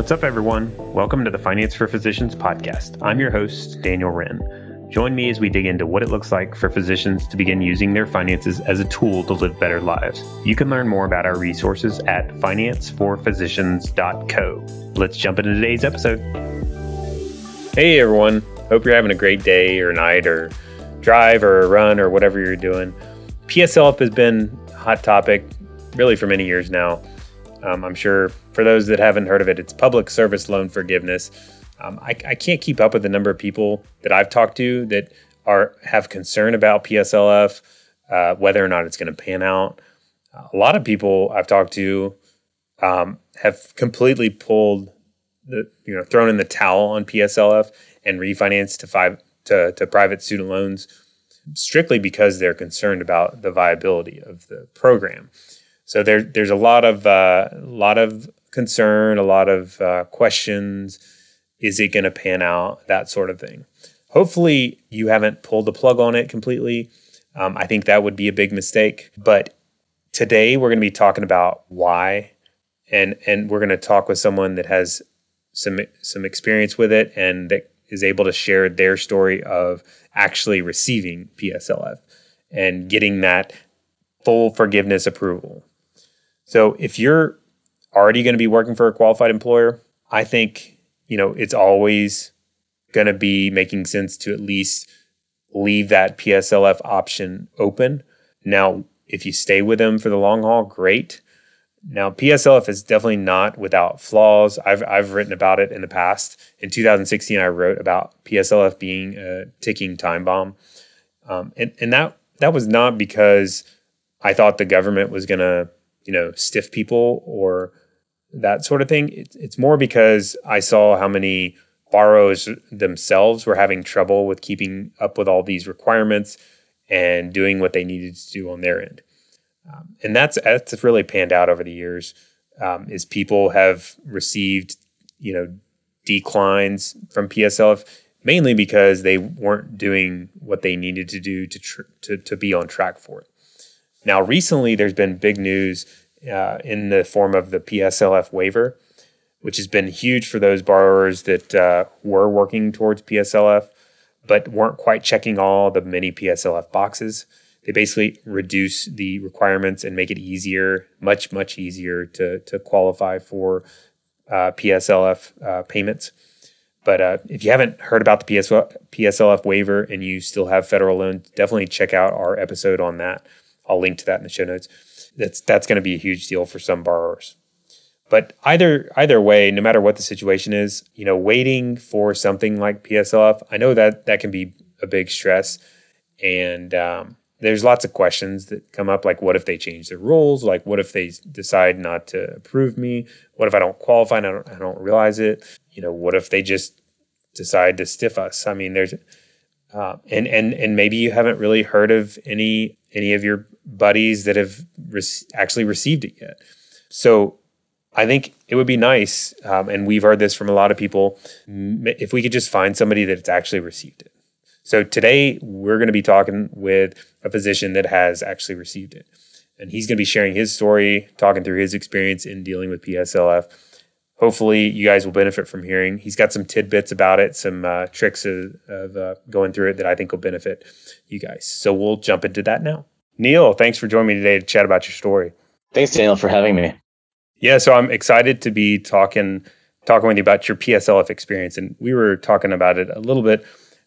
What's up, everyone? Welcome to the Finance for Physicians podcast. I'm your host, Daniel Wrenne. Join me as we dig into what it looks like for physicians to begin using their finances as a tool to live better lives. You can learn more about our resources at financeforphysicians.co. Let's jump into today's episode. Hey, everyone. Hope you're having a great day or night or drive or run or whatever you're doing. PSLF has been a hot topic really for many years now. Um, I'm sure for those that haven't heard of it, it's public service loan forgiveness. Um, I, I, can't keep up with the number of people that I've talked to that are have concern about PSLF, uh, whether or not it's going to pan out. A lot of people I've talked to um, have completely pulled the you know thrown in the towel on PSLF and refinanced to five to, to private student loans strictly because they're concerned about the viability of the program. So there, there's a lot of uh, lot of concern, a lot of uh, questions. Is it going to pan out? That sort of thing. Hopefully, you haven't pulled the plug on it completely. Um, I think that would be a big mistake. But today, we're going to be talking about why, and and we're going to talk with someone that has some some experience with it and that is able to share their story of actually receiving PSLF and getting that full forgiveness approval. So if you're already going to be working for a qualified employer, I think, you know, it's always going to be making sense to at least leave that PSLF option open. Now, if you stay with them for the long haul, great. Now, PSLF is definitely not without flaws. I've, I've written about it in the past. In 2016, I wrote about PSLF being a ticking time bomb. Um, and, and that, that was not because I thought the government was going to you know, stiff people or that sort of thing. It, it's more because I saw how many borrowers themselves were having trouble with keeping up with all these requirements and doing what they needed to do on their end. Um, and that's that's really panned out over the years. Um, is people have received you know declines from PSLF mainly because they weren't doing what they needed to do to tr- to to be on track for it. Now, recently, there's been big news uh, in the form of the PSLF waiver, which has been huge for those borrowers that uh, were working towards PSLF but weren't quite checking all the many PSLF boxes. They basically reduce the requirements and make it easier, much, much easier to, to qualify for uh, PSLF uh, payments. But uh, if you haven't heard about the PSLF, PSLF waiver and you still have federal loans, definitely check out our episode on that. I'll link to that in the show notes. That's that's going to be a huge deal for some borrowers. But either either way, no matter what the situation is, you know, waiting for something like PSLF, I know that that can be a big stress, and um, there's lots of questions that come up, like what if they change the rules? Like what if they decide not to approve me? What if I don't qualify and I don't, I don't realize it? You know, what if they just decide to stiff us? I mean, there's uh, and and and maybe you haven't really heard of any any of your buddies that have re- actually received it yet. So I think it would be nice, um, and we've heard this from a lot of people, if we could just find somebody that's actually received it. So today we're going to be talking with a physician that has actually received it. And he's going to be sharing his story, talking through his experience in dealing with PSLF. Hopefully, you guys will benefit from hearing. He's got some tidbits about it, some uh, tricks of, of uh, going through it that I think will benefit you guys. So we'll jump into that now. Neil, thanks for joining me today to chat about your story. Thanks, Daniel, for having me. Yeah, so I'm excited to be talking talking with you about your PSLF experience, and we were talking about it a little bit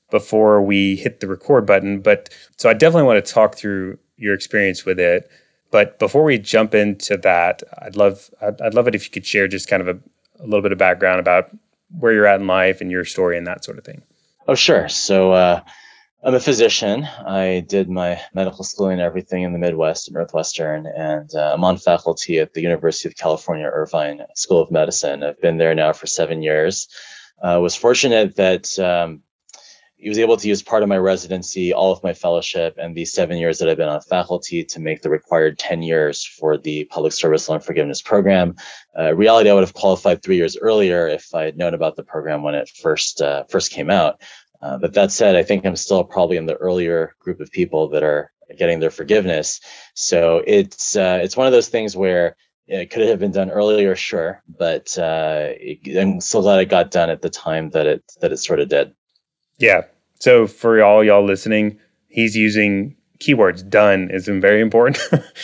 before we hit the record button. But so I definitely want to talk through your experience with it. But before we jump into that, I'd love I'd, I'd love it if you could share just kind of a, a little bit of background about where you're at in life and your story and that sort of thing. Oh, sure. So uh, I'm a physician. I did my medical schooling and everything in the Midwest and Northwestern, and uh, I'm on faculty at the University of California, Irvine School of Medicine. I've been there now for seven years. I uh, was fortunate that um, I was able to use part of my residency, all of my fellowship, and the seven years that I've been on faculty to make the required 10 years for the Public Service Loan Forgiveness Program. Uh, reality, I would have qualified three years earlier if I had known about the program when it first uh, first came out. Uh, but that said, I think I'm still probably in the earlier group of people that are getting their forgiveness. So it's uh, it's one of those things where it could have been done earlier, sure, but uh, I'm so glad it got done at the time that it that it sort of did. Yeah. So for all y'all listening, he's using keywords. Done is very important.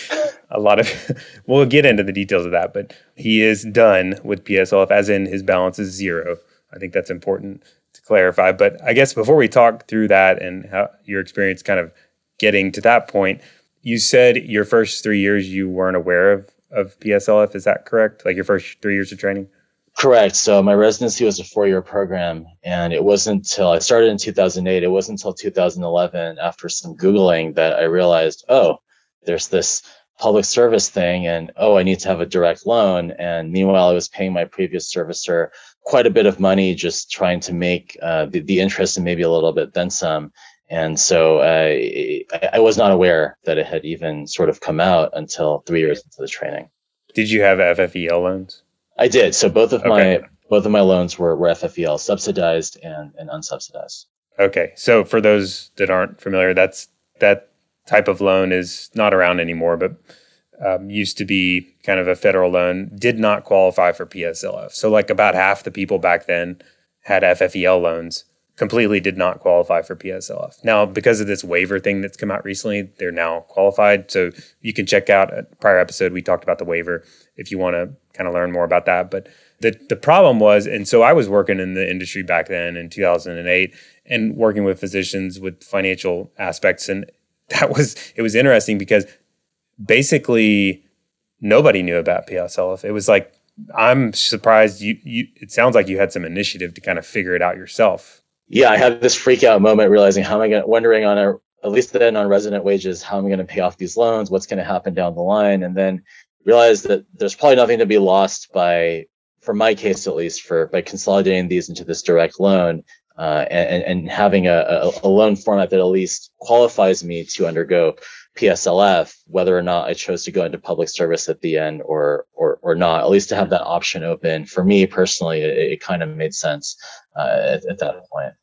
a lot of we'll get into the details of that, but he is done with PSLF, as in his balance is zero. I think that's important to clarify. But I guess before we talk through that and how your experience kind of getting to that point, you said your first three years you weren't aware of of PSLF. Is that correct? Like your first three years of training? Correct. So my residency was a four-year program, and it wasn't until I started in 2008. It wasn't until 2011, after some googling, that I realized, oh, there's this public service thing, and oh, I need to have a direct loan. And meanwhile, I was paying my previous servicer quite a bit of money, just trying to make uh, the, the interest and maybe a little bit then some. And so I, I, was not aware that it had even sort of come out until three years into the training. Did you have FFEL loans? I did. So both of okay. my both of my loans were, were FFEL, subsidized and, and unsubsidized. Okay. So for those that aren't familiar, that's that type of loan is not around anymore, but um, used to be kind of a federal loan, did not qualify for PSLF. So like about half the people back then had FFEL loans completely did not qualify for PSLF. Now, because of this waiver thing that's come out recently, they're now qualified. So you can check out a prior episode. We talked about the waiver if you want to kind of learn more about that. But the, the problem was, and so I was working in the industry back then in 2008 and working with physicians with financial aspects. And that was, it was interesting because basically nobody knew about PSLF. It was like, I'm surprised you, you, it sounds like you had some initiative to kind of figure it out yourself yeah, I had this freak out moment realizing how am I going to, wondering on a, at least then on resident wages, how am I going to pay off these loans? What's going to happen down the line? And then realized that there's probably nothing to be lost by, for my case at least, for by consolidating these into this direct loan uh, and, and having a, a, a loan format that at least qualifies me to undergo PSLF, whether or not I chose to go into public service at the end or or or not. At least to have that option open for me personally, it, it kind of made sense uh, at, at, that point.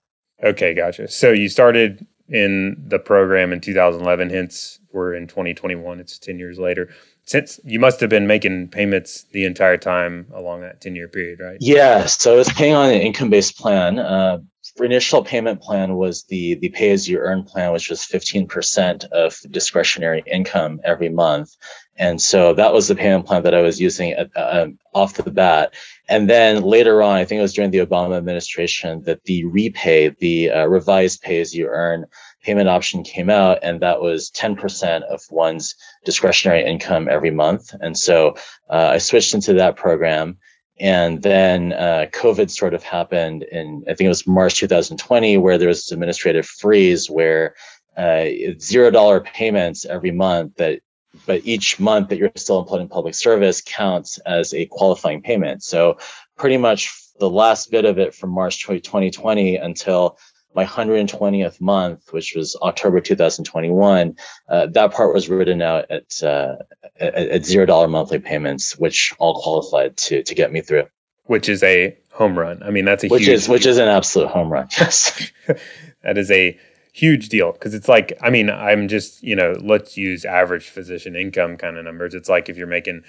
Okay, gotcha. So you started in the program in 2011, hence we're in 2021. It's 10 years later. Since you must have been making payments the entire time along that 10 year period, right? Yeah. So I was paying on an income based plan. Uh, initial payment plan was the the pay as you earn plan, which was 15% of discretionary income every month. And so that was the payment plan that I was using at, uh, off the bat. And then later on, I think it was during the Obama administration that the repay, the uh, revised pay as you earn payment option came out, and that was 10% of one's discretionary income every month. And so uh, I switched into that program. And then uh, COVID sort of happened in, I think it was March 2020, where there was this administrative freeze where uh, zero dollar payments every month that but each month that you're still employed in public service counts as a qualifying payment. So pretty much the last bit of it from March 2020 until my 120th month, which was October 2021, uh, that part was written out at, uh, at, at zero dollar monthly payments, which all qualified to to get me through. Which is a home run. I mean, that's a which huge, is which is an absolute home run. Yes, that is a huge deal because it's like I mean I'm just you know let's use average physician income kind of numbers. It's like if you're making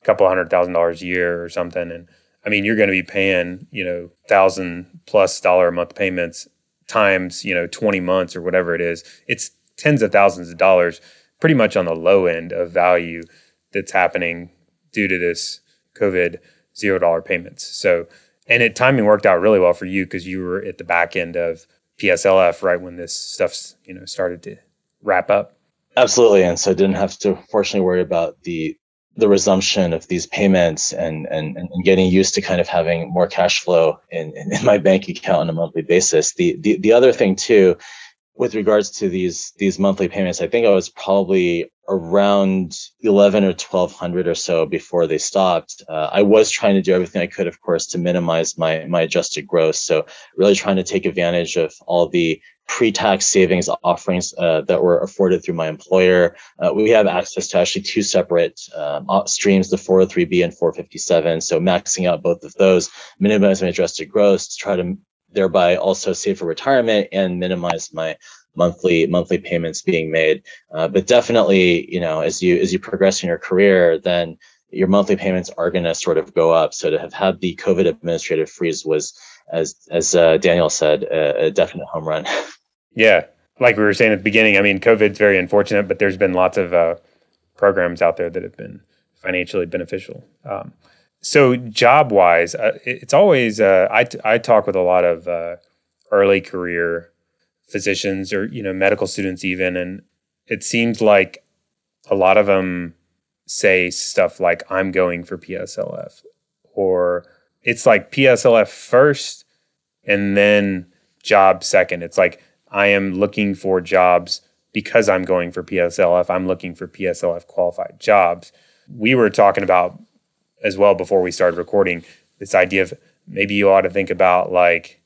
a couple hundred thousand dollars a year or something, and I mean you're going to be paying you know thousand plus dollar a month payments times you know 20 months or whatever it is. It's tens of thousands of dollars, pretty much on the low end of value that's happening due to this COVID zero dollar payments. So and it timing worked out really well for you because you were at the back end of PSLF right when this stuff's you know started to wrap up. Absolutely, and so I didn't have to fortunately worry about the the resumption of these payments and and and getting used to kind of having more cash flow in, in my bank account on a monthly basis. The the the other thing too, with regards to these these monthly payments, I think I was probably around 11 or 1200 or so before they stopped uh, i was trying to do everything i could of course to minimize my my adjusted gross so really trying to take advantage of all the pre-tax savings offerings uh, that were afforded through my employer uh, we have access to actually two separate um, streams the 403b and 457 so maxing out both of those minimizing my adjusted gross to try to thereby also save for retirement and minimize my monthly monthly payments being made. Uh, but definitely, you know, as you as you progress in your career, then your monthly payments are going to sort of go up. So to have had the COVID administrative freeze was, as as uh, Daniel said, a, a definite home run. yeah, like we were saying at the beginning, I mean, COVID's very unfortunate, but there's been lots of uh, programs out there that have been financially beneficial. Um, so job wise, uh, it's always uh, I, t- I talk with a lot of uh, early career physicians or you know medical students even, and it seems like a lot of them say stuff like I'm going for PSLF or it's like PSLF first and then job second. It's like I am looking for jobs because I'm going for PSLF. I'm looking for PSLF qualified jobs. We were talking about as well before we started recording this idea of maybe you ought to think about like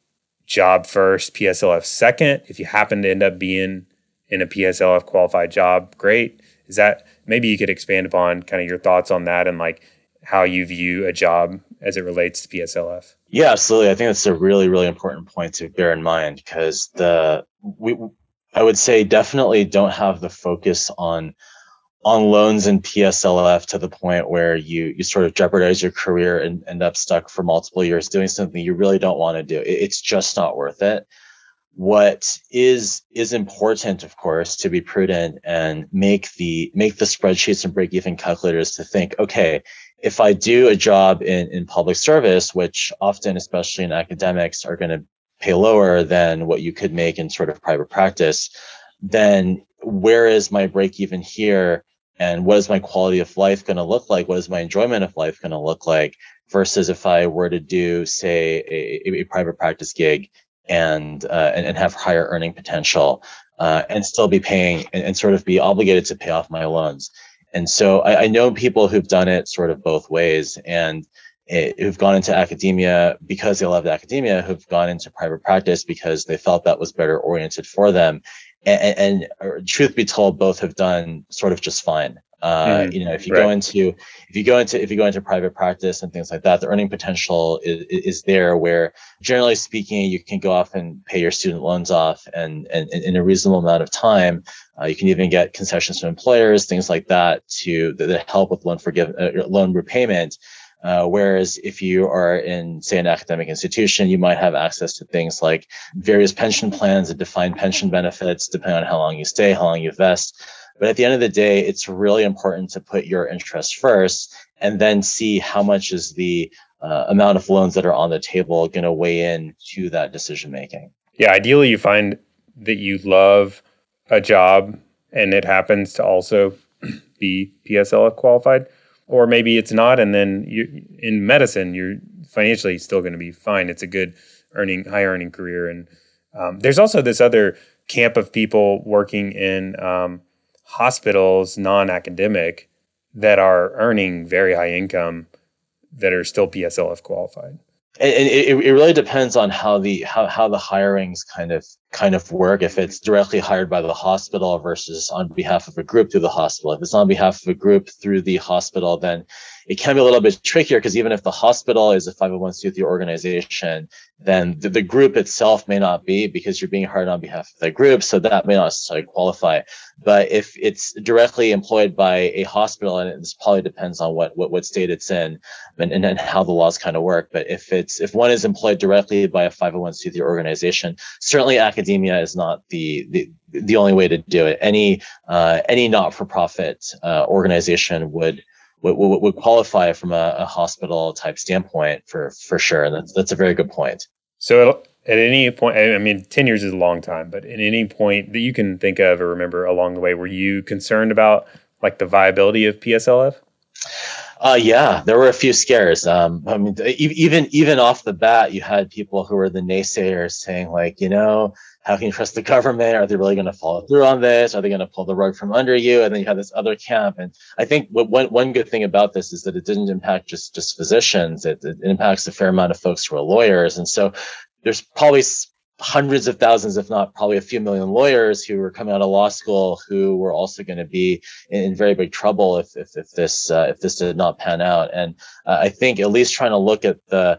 job first, PSLF second. If you happen to end up being in a PSLF qualified job, great. Is that maybe you could expand upon kind of your thoughts on that and like how you view a job as it relates to PSLF? Yeah, absolutely. I think that's a really, really important point to bear in mind because the we I would say definitely don't have the focus on on loans and PSLF to the point where you you sort of jeopardize your career and end up stuck for multiple years doing something you really don't want to do. It's just not worth it. What is is important, of course, to be prudent and make the make the spreadsheets and break even calculators to think, okay, if I do a job in, in public service, which often, especially in academics, are going to pay lower than what you could make in sort of private practice, then where is my break even here? And what is my quality of life going to look like? What is my enjoyment of life going to look like? Versus if I were to do, say, a, a private practice gig and, uh, and, and have higher earning potential, uh, and still be paying and, and, sort of be obligated to pay off my loans. And so I, I know people who've done it sort of both ways and it, who've gone into academia because they loved academia, who've gone into private practice because they felt that was better oriented for them. And, and, and truth be told, both have done sort of just fine. Uh, mm, you know, if you right. go into if you go into if you go into private practice and things like that, the earning potential is, is there. Where generally speaking, you can go off and pay your student loans off, and and, and in a reasonable amount of time, uh, you can even get concessions from employers, things like that, to that help with loan forgive uh, loan repayment. Uh, whereas if you are in, say, an academic institution, you might have access to things like various pension plans and defined pension benefits, depending on how long you stay, how long you vest. But at the end of the day, it's really important to put your interest first and then see how much is the uh, amount of loans that are on the table going to weigh in to that decision making. Yeah, ideally, you find that you love a job and it happens to also be PSL qualified, or maybe it's not, and then you in medicine you're financially still going to be fine. It's a good earning, high earning career, and um, there's also this other camp of people working in um, hospitals, non academic, that are earning very high income that are still PSLF qualified. And it, it really depends on how the how, how the hirings kind of kind of work. If it's directly hired by the hospital versus on behalf of a group through the hospital. If it's on behalf of a group through the hospital then it can be a little bit trickier because even if the hospital is a 501c3 organization then the, the group itself may not be because you're being hired on behalf of the group so that may not necessarily qualify. But if it's directly employed by a hospital and this probably depends on what what, what state it's in and, and, and how the laws kind of work but if it's if one is employed directly by a 501c3 organization certainly academia is not the the, the only way to do it. Any uh, any not-for-profit uh, organization would would, would, would qualify from a, a, hospital type standpoint for for sure and that's that's a very good point so at any point i mean 10 years is a long time but at any point that you can think of or remember along the way were you concerned about like the viability of pslf uh, yeah, there were a few scares. Um, I mean, even even off the bat, you had people who were the naysayers saying, like, you know, how can you trust the government? Are they really going to follow through on this? Are they going to pull the rug from under you? And then you have this other camp. And I think what, one one good thing about this is that it didn't impact just just physicians. It, it impacts a fair amount of folks who are lawyers. And so there's probably hundreds of thousands, if not probably a few million lawyers who were coming out of law school who were also going to be in, in, very big trouble if if, if this uh, if this did not pan out. And uh, I think at least trying to look at the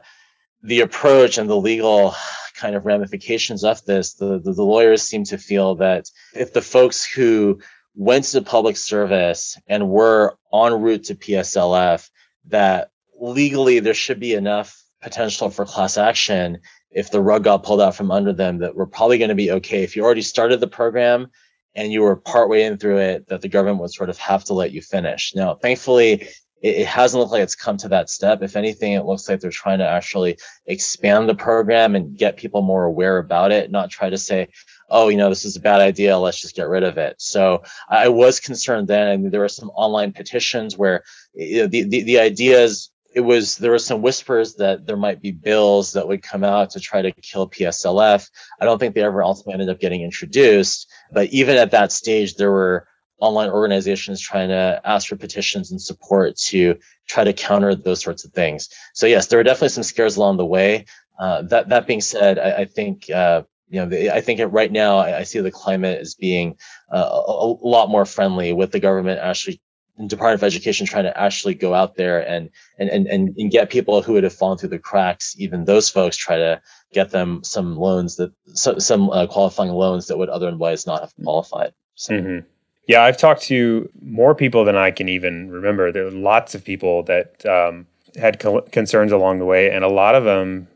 the approach and the legal kind of ramifications of this, the, the, the lawyers seem to feel that if the folks who went to public service and were en route to PSLF, that legally there should be enough potential for class action if the rug got pulled out from under them that we're probably going to be okay. If you already started the program and you were partway in through it, that the government would sort of have to let you finish. Now, thankfully, it, hasn't looked like it's come to that step. If anything, it looks like they're trying to actually expand the program and get people more aware about it, not try to say, oh, you know, this is a bad idea. Let's just get rid of it. So I was concerned then. Mean, there were some online petitions where you know, the, the, the ideas it was there were some whispers that there might be bills that would come out to try to kill PSLF. I don't think they ever ultimately ended up getting introduced, but even at that stage, there were online organizations trying to ask for petitions and support to try to counter those sorts of things. So yes, there were definitely some scares along the way. Uh, that that being said, I, I think uh, you know the, I think it, right now I, I, see the climate as being uh, a, a, lot more friendly with the government actually Department of Education trying to actually go out there and and and and get people who would have fallen through the cracks, even those folks, try to get them some loans that some uh, qualifying loans that would otherwise not have qualified. So. Mm-hmm. Yeah, I've talked to more people than I can even remember. There are lots of people that um, had co- concerns along the way, and a lot of them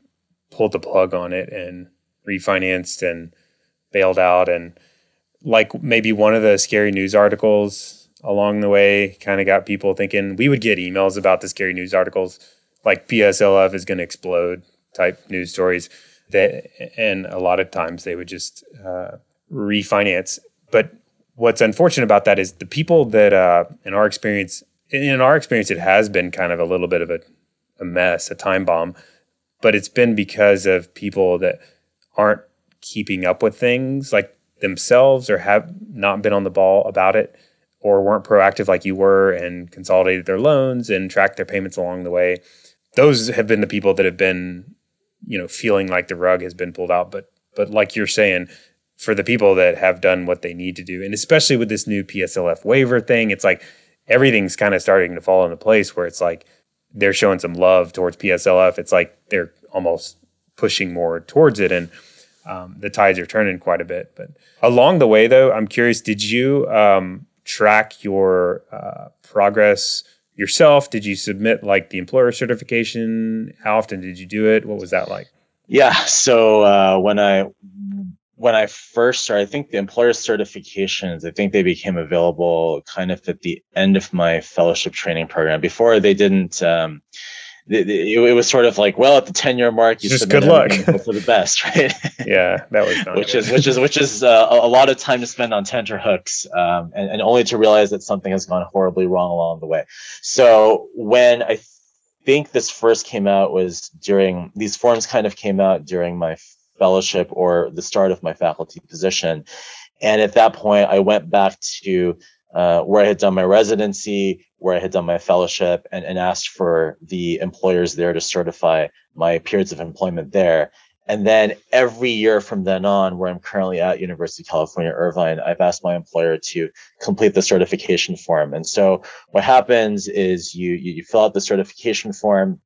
pulled the plug on it and refinanced and bailed out. And like maybe one of the scary news articles along the way kind of got people thinking we would get emails about the scary news articles like PSLF is going to explode type news stories that and a lot of times they would just uh, refinance but what's unfortunate about that is the people that, uh, in our experience, in our experience, it has been kind of a little bit of a, a mess, a time bomb, but it's been because of people that aren't keeping up with things like themselves or have not been on the ball about it or weren't proactive like you were and consolidated their loans and tracked their payments along the way. Those have been the people that have been, you know, feeling like the rug has been pulled out. But but like you're saying, for the people that have done what they need to do. And especially with this new PSLF waiver thing, it's like everything's kind of starting to fall into place where it's like they're showing some love towards PSLF. It's like they're almost pushing more towards it. And um, the tides are turning quite a bit. But along the way, though, I'm curious did you um, track your uh, progress yourself? Did you submit like the employer certification? How often did you do it? What was that like? Yeah. So uh, when I when I first started, I think the employer certifications, I think they became available kind of at the end of my fellowship training program. Before they didn't, um, it, it, was sort of like, well, at the 10 year mark, you just good luck for the best, right? yeah, that was which is which is which is uh, a lot of time to spend on tenter hooks, um, and, and only to realize that something has gone horribly wrong along the way. So when I think this first came out was during these forms kind of came out during my fellowship or the start of my faculty position. And at that point, I went back to uh, where I had done my residency, where I had done my fellowship, and, and asked for the employers there to certify my periods of employment there. And then every year from then on, where I'm currently at University of California, Irvine, I've asked my employer to complete the certification form. And so what happens is you, you fill out the certification form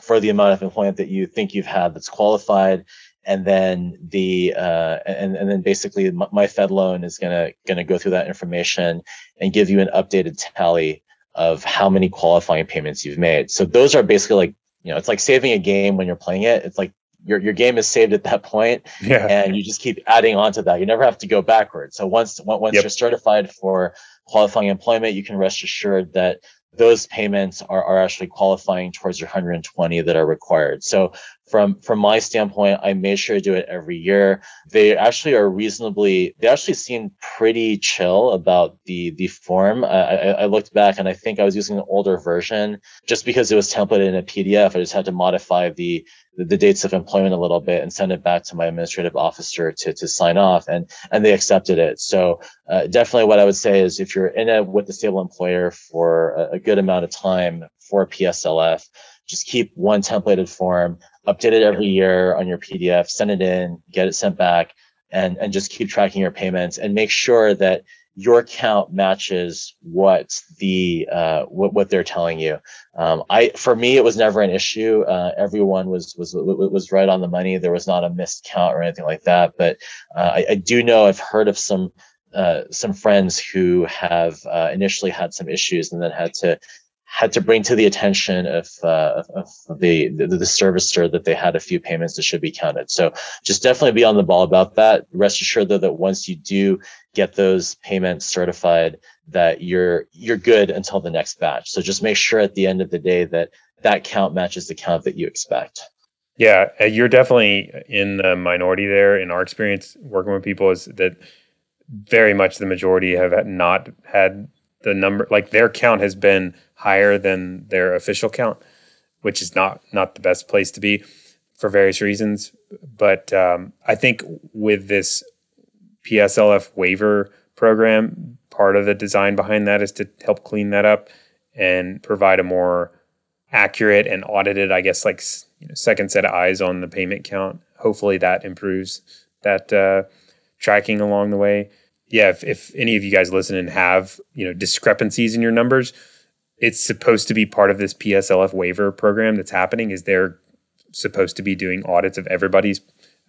for the amount of employment that you think you've had that's qualified and then the uh, and and then basically my Fed loan is gonna gonna go through that information and give you an updated tally of how many qualifying payments you've made. So those are basically like you know it's like saving a game when you're playing it. It's like your your game is saved at that point, yeah. and you just keep adding on to that. You never have to go backwards. So once once yep. you're certified for qualifying employment, you can rest assured that those payments are, are actually qualifying towards your 120 that are required. So from from my standpoint, I made sure to do it every year. They actually are reasonably. They actually seem pretty chill about the the form. I, I, looked back and I think I was using an older version just because it was templated in a PDF. I just had to modify the the dates of employment a little bit and send it back to my administrative officer to, to sign off and and they accepted it so uh, definitely what i would say is if you're in a with a stable employer for a, a good amount of time for pslf just keep one templated form update it every year on your pdf send it in get it sent back and and just keep tracking your payments and make sure that your count matches what the uh, what, what they're telling you. Um, I for me it was never an issue. Uh, everyone was was was right on the money. There was not a missed count or anything like that. But uh, I, I, do know I've heard of some uh, some friends who have uh, initially had some issues and then had to had to bring to the attention of, uh, of the, the, the servicer that they had a few payments that should be counted. So just definitely be on the ball about that. Rest assured though that once you do get those payments certified, that you're you're good until the next batch. So just make sure at the end of the day that that count matches the count that you expect. Yeah, uh, you're definitely in the minority there. In our experience, working with people, is that very much the majority have not had the number like their count has been higher than their official count, which is not not the best place to be for various reasons. But um, I think with this PSLF waiver program, part of the design behind that is to help clean that up and provide a more accurate and audited, I guess, like you know, second set of eyes on the payment count. Hopefully, that improves that uh, tracking along the way. Yeah, if, if any of you guys listen and have you know discrepancies in your numbers, it's supposed to be part of this PSLF waiver program that's happening. Is they're supposed to be doing audits of everybody's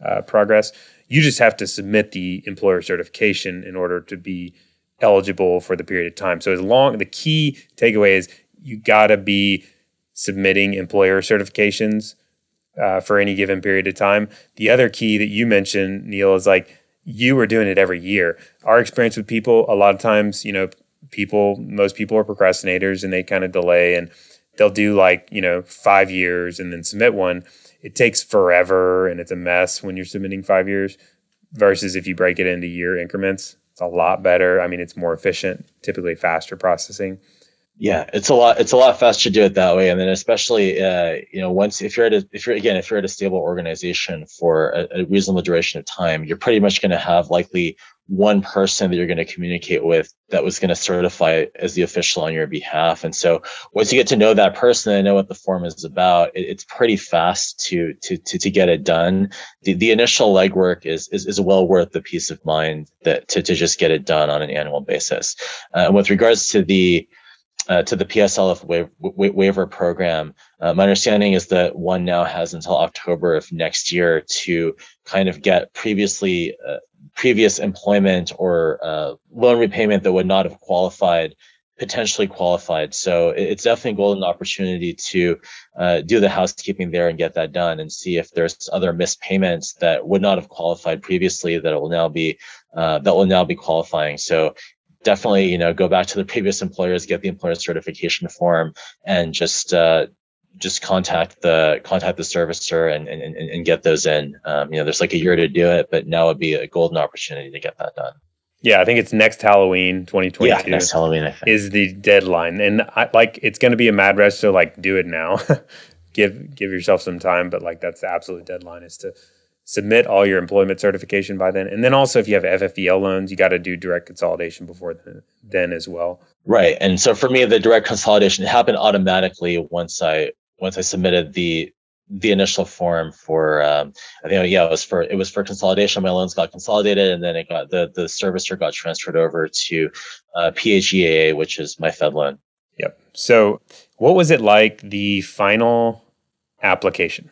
uh, progress. You just have to submit the employer certification in order to be eligible for the period of time. So as long the key takeaway is you got to be submitting employer certifications uh, for any given period of time. The other key that you mentioned, Neil, is like you were doing it every year. Our experience with people, a lot of times, you know, people, most people are procrastinators and they kind of delay and they'll do like, you know, five years and then submit one. It takes forever and it's a mess when you're submitting five years versus if you break it into year increments. It's a lot better. I mean, it's more efficient, typically faster processing. Yeah, it's a lot. It's a lot faster to do it that way, and then especially, uh, you know, once if you're at a, if you're again if you're at a stable organization for a, a reasonable duration of time, you're pretty much going to have likely one person that you're going to communicate with that was going to certify as the official on your behalf. And so once you get to know that person and know what the form is about, it, it's pretty fast to, to, to, to get it done. The, the initial legwork is, is, is well worth the peace of mind that to, to just get it done on an annual basis. Uh, with regards to the, uh, to the PSLF waiver, waiver program. Uh, my understanding is that one now has until October of next year to kind of get previously uh, previous employment or uh, loan repayment that would not have qualified potentially qualified. So it's definitely a golden opportunity to uh, do the housekeeping there and get that done and see if there's other missed payments that would not have qualified previously that will now be uh, that will now be qualifying. So definitely, you know, go back to the previous employers, get the employer certification form, and just uh, just contact the contact the servicer and and, and get those in. Um, you know, there's like a year to do it, but now would be a golden opportunity to get that done. Yeah, I think it's next Halloween, 2022. Yeah, next Halloween, I think. is the deadline, and I, like it's going to be a mad rush. So like, do it now. give give yourself some time, but like that's the absolute deadline is to submit all your employment certification by then. And then also, if you have FFEL loans, you got to do direct consolidation before then, then as well. Right. And so for me, the direct consolidation happened automatically once I once I submitted the the initial form for um, I think yeah it was for it was for consolidation. My loans got consolidated, and then it got the the servicer got transferred over to uh, PHEAA, which is my Fed loan. Yep. So, what was it like the final application?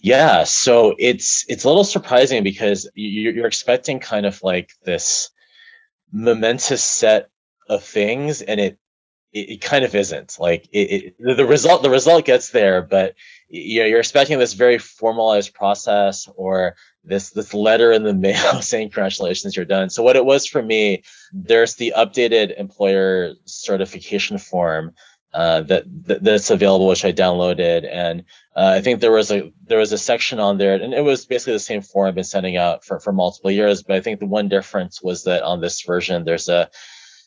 Yeah, so it's it's a little surprising because you're, you're expecting kind of like this momentous set of things, and it it, it kind of isn't. Like it, it, the result the result gets there, but you know, you're expecting this very formalized process or this this letter in the mail saying congratulations you're done so what it was for me there's the updated employer certification form uh, that, that, that's available, which I downloaded, and uh, I think there was a there was a section on there, and it was basically the same form I've been sending out for for multiple years. But I think the one difference was that on this version, there's a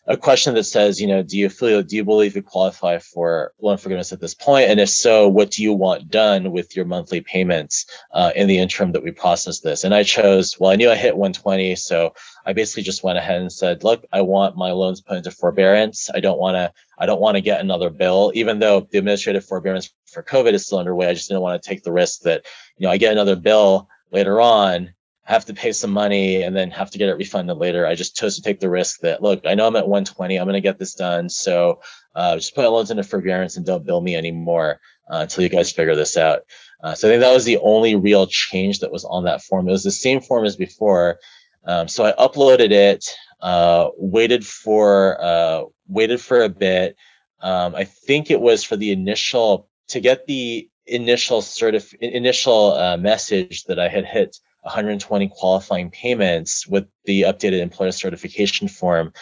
a question that says, you know, do you feel, do you believe you qualify for loan forgiveness at this point? And if so, what do you want done with your monthly payments uh, in the interim that we process this? And I chose, well, I knew I hit 120. So I basically just went ahead and said, look, I want my loans put into forbearance. I don't want to, I don't want to get another bill, even though the administrative forbearance for COVID is still underway. I just didn't want to take the risk that, you know, I get another bill later on have to pay some money and then have to get it refunded later. I just chose to take the risk that look, I know I'm at 120, I'm going to get this done. So uh, just put loans into forbearance and don't bill me anymore uh, until you guys figure this out. Uh, so I think that was the only real change that was on that form. It was the same form as before. Um, so I uploaded it. uh, waited for uh, waited for a bit. Um, I think it was for the initial to get the initial sort certif- initial uh, message that I had hit 120 qualifying payments with the updated employer certification form.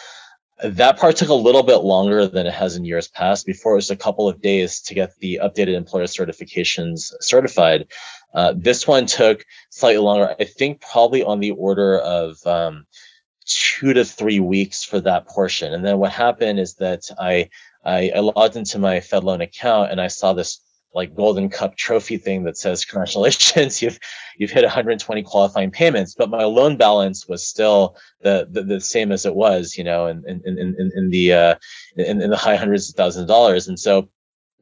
That part took a little bit longer than it has in years past. Before it was a couple of days to get the updated employer certifications certified. Uh, this one took slightly longer. I think probably on the order of um, two to three weeks for that portion. And then what happened is that I I, I logged into my FedLoan account and I saw this like golden cup trophy thing that says congratulations you've you've hit 120 qualifying payments. But my loan balance was still the the, the same as it was you know in in in, in the uh in, in the high hundreds of thousands of dollars. And so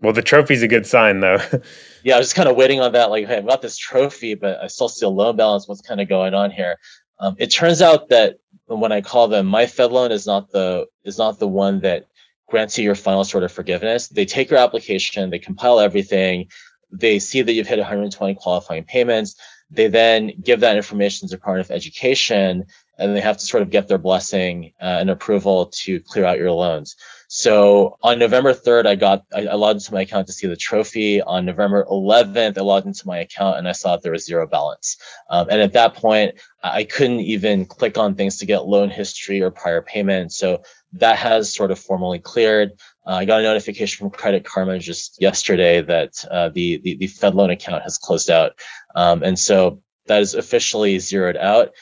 well the trophy's a good sign though. Yeah i was kind of waiting on that like hey i've got this trophy but i still see a loan balance. What's kind of going on here? Um, it turns out that when i call them my fed loan is not the is not the one that grants you your final sort of forgiveness. They take your application, they compile everything, they see that you've hit 120 qualifying payments. They then give that information to Department of Education, and they have to sort of get their blessing uh, and approval to clear out your loans. So on November 3rd, I got I, I, logged into my account to see the trophy. On November 11th, I logged into my account and I saw that there was zero balance. Um, and at that point, I couldn't even click on things to get loan history or prior payment. So that has sort of formally cleared. Uh, I got a notification from Credit Karma just yesterday that uh, the, the, the Fed loan account has closed out, um, and so that is officially zeroed out.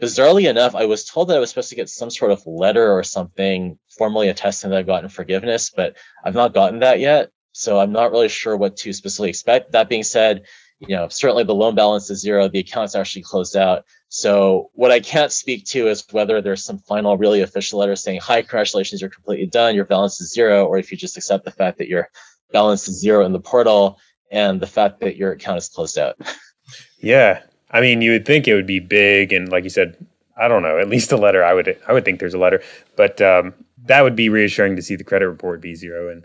Bizarrely enough, I was told that I was supposed to get some sort of letter or something formally attesting that I've gotten forgiveness, but I've not gotten that yet. So I'm not really sure what to specifically expect. That being said, you know, certainly the loan balance is zero. The account's actually closed out. So what I can't speak to is whether there's some final really official letter saying, hi, congratulations, you're completely done. Your balance is zero. Or if you just accept the fact that your balance is zero in the portal and the fact that your account is closed out. Yeah. I mean, you would think it would be big. And like you said, I don't know, at least a letter. I would, I would think there's a letter, but um, that would be reassuring to see the credit report be zero and,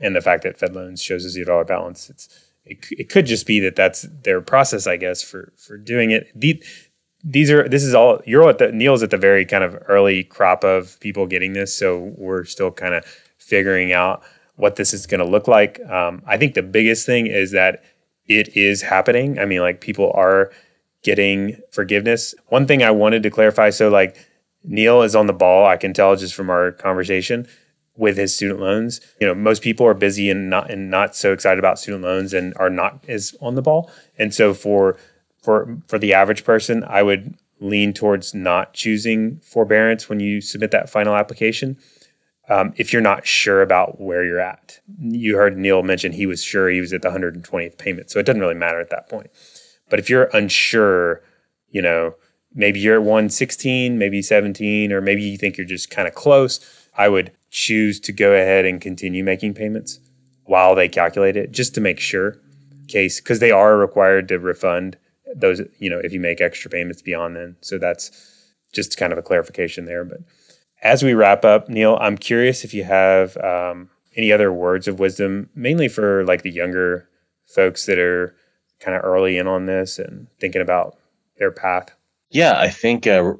and the fact that Fed loans shows a zero dollar balance. It's, it, it could just be that that's their process, I guess, for, for doing it. The, these are this is all you're at the Neil's at the very kind of early crop of people getting this, so we're still kind of figuring out what this is going to look like. Um, I think the biggest thing is that it is happening. I mean, like people are getting forgiveness. One thing I wanted to clarify, so like Neil is on the ball. I can tell just from our conversation with his student loans. You know, most people are busy and not and not so excited about student loans and are not as on the ball. And so for for for the average person, I would lean towards not choosing forbearance when you submit that final application. Um, if you're not sure about where you're at, you heard Neil mention he was sure he was at the 120th payment, so it doesn't really matter at that point. But if you're unsure, you know, maybe you're at 116, maybe 17, or maybe you think you're just kind of close, I would choose to go ahead and continue making payments while they calculate it, just to make sure. Case because they are required to refund those you know if you make extra payments beyond then so that's just kind of a clarification there but as we wrap up neil i'm curious if you have um, any other words of wisdom mainly for like the younger folks that are kind of early in on this and thinking about their path yeah i think uh,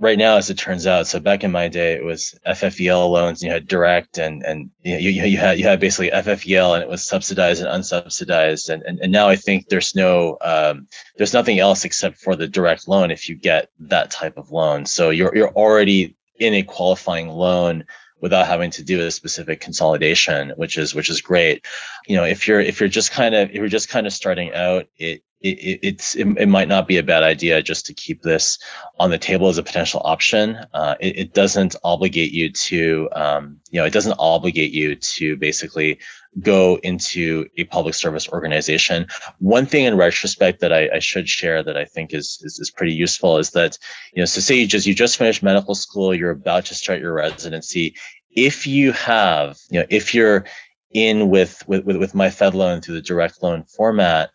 right now, as it turns out, so back in my day, it was FFEL loans. You had direct, and and you, you, you had you had basically FFEL, and it was subsidized and unsubsidized. And and, and now I think there's no um, there's nothing else except for the direct loan if you get that type of loan. So you're you're already in a qualifying loan without having to do a specific consolidation, which is which is great. You know, if you're if you're just kind of if you're just kind of starting out, it it, it's it, it, might not be a bad idea just to keep this on the table as a potential option. Uh, it, it, doesn't obligate you to, um, you know, it doesn't obligate you to basically go into a public service organization. One thing in retrospect that I, I should share that I think is, is, is pretty useful is that, you know, so say you just you just finished medical school, you're about to start your residency. If you have, you know, if you're in with with with, with my Fed loan through the direct loan format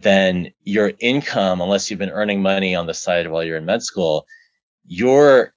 then your income, unless you've been earning money on the side while you're in med school, your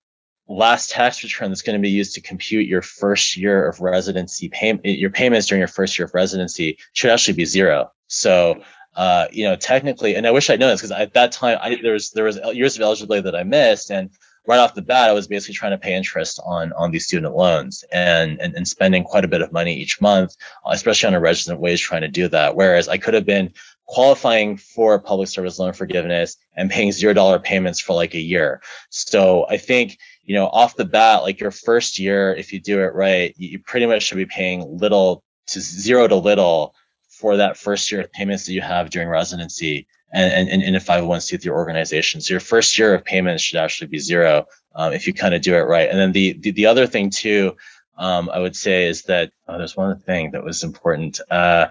last tax return that's going to be used to compute your first year of residency payment, your payments during your first year of residency should actually be zero. So, uh, you know, technically, and I wish I'd known this because at that time I, there was there was years of eligibility that I missed, and right off the bat, I was basically trying to pay interest on on these student loans and, and and spending quite a bit of money each month, especially on a resident wage, trying to do that. Whereas I could have been qualifying for public service loan forgiveness and paying zero dollar payments for like a year. So I think you know off the bat, like your first year, if you do it right, you pretty much should be paying little to zero to little for that first year of payments that you have during residency and, and, in a 501c3 organization. So your first year of payments should actually be zero um, if you kind of do it right. And then the, the, the other thing too, um, I would say is that oh, there's one thing that was important. Uh,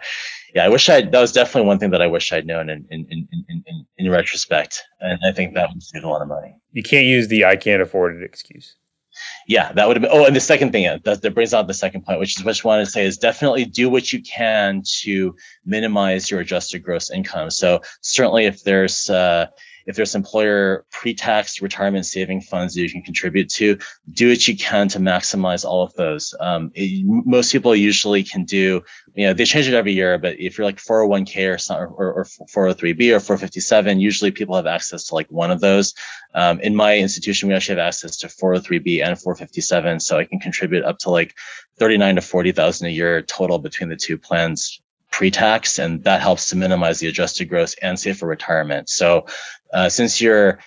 yeah, I wish I that was definitely one thing that I wish I'd known in in, in, in, in, retrospect. And I think that would save a lot of money. You can't use the I can't afford it excuse yeah, that would have been. Oh, and the second thing that, that brings out the second point, which is what I want to say is definitely do what you can to minimize your adjusted gross income. So certainly, if there's uh, if there's employer pre-tax retirement saving funds that you can contribute to, do what you can to maximize all of those. Um, it, most people usually can do, you know, they change it every year, but if you're like 401k or, or, or 403b or 457, usually people have access to like one of those. Um, in my institution, we actually have access to 403b and 457, so I can contribute up to like 39 to 40,000 a year total between the two plans pre-tax and that helps to minimize the adjusted gross and save for retirement so uh, since your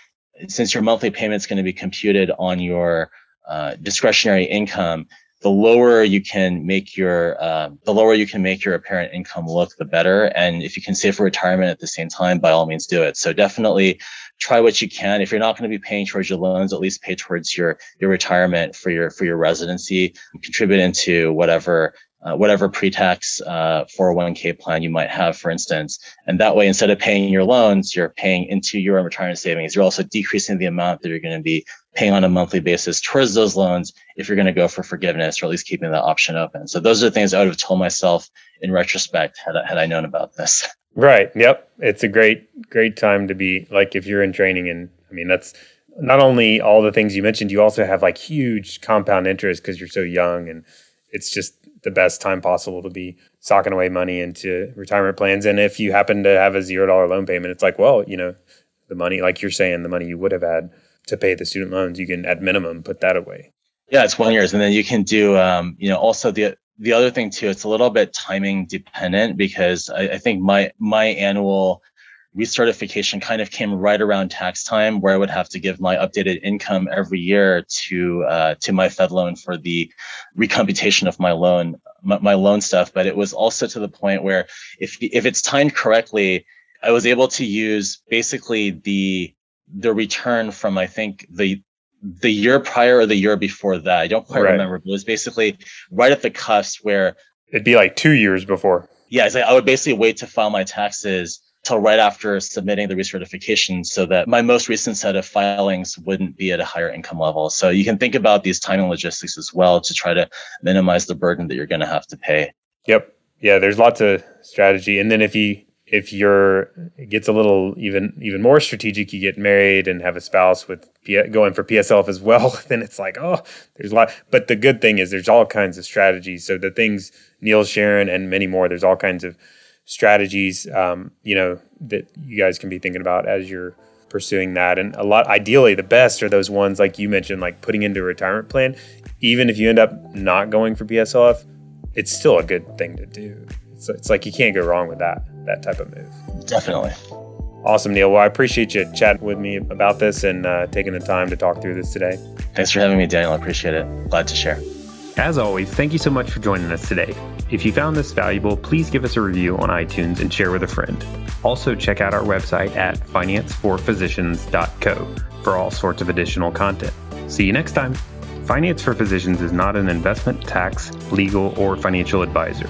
since your monthly payment is going to be computed on your uh, discretionary income the lower you can make your uh, the lower you can make your apparent income look the better. And if you can save for retirement at the same time by all means do it. So definitely try what you can. If you're not going to be paying towards your loans at least pay towards your your retirement for your for your residency. Contribute into whatever uh, whatever pre-tax uh, 401k plan you might have, for instance. And that way, instead of paying your loans, you're paying into your retirement savings. You're also decreasing the amount that you're going to be paying on a monthly basis towards those loans if you're going to go for forgiveness or at least keeping that option open. So those are the things I would have told myself in retrospect had I, had I known about this. Right. Yep. It's a great, great time to be like if you're in training. And I mean, that's not only all the things you mentioned, you also have like huge compound interest because you're so young and it's just the best time possible to be socking away money into retirement plans. And if you happen to have a zero dollar loan payment, it's like, well, you know, the money, like you're saying, the money you would have had to pay the student loans, you can at minimum put that away. Yeah, it's one years, and then you can do, um, you know, also the the other thing too. It's a little bit timing dependent because I, I think my my annual recertification kind of came right around tax time where I would have to give my updated income every year to uh, to my Fed loan for the recomputation of my loan my, my, loan stuff. But it was also to the point where if if it's timed correctly, I was able to use basically the the return from I think the the year prior or the year before that. I don't quite right. remember, but it was basically right at the cusp where it'd be like two years before. Yeah, like I would basically wait to file my taxes till right after submitting the recertification so that my most recent set of filings wouldn't be at a higher income level. So you can think about these timing logistics as well to try to minimize the burden that you're going to have to pay. Yep. Yeah, there's lots of strategy. And then if you if you're it gets a little even even more strategic, you get married and have a spouse with P, going for PSLF as well, then it's like, oh, there's a lot. But the good thing is there's all kinds of strategies. So the things Neil Sharon and many more, there's all kinds of strategies, um, you know, that you guys can be thinking about as you're pursuing that. And a lot, ideally, the best are those ones like you mentioned, like putting into a retirement plan. Even if you end up not going for PSLF, it's still a good thing to do. It's, it's like you can't go wrong with that that type of move. Definitely. Awesome, Neil. Well, I appreciate you chatting with me about this and uh, taking the time to talk through this today. Thanks for having me, Daniel. I appreciate it. Glad to share. As always, thank you so much for joining us today. If you found this valuable, please give us a review on iTunes and share with a friend. Also, check out our website at financeforphysicians.co for all sorts of additional content. See you next time. Finance for Physicians is not an investment, tax, legal, or financial advisor.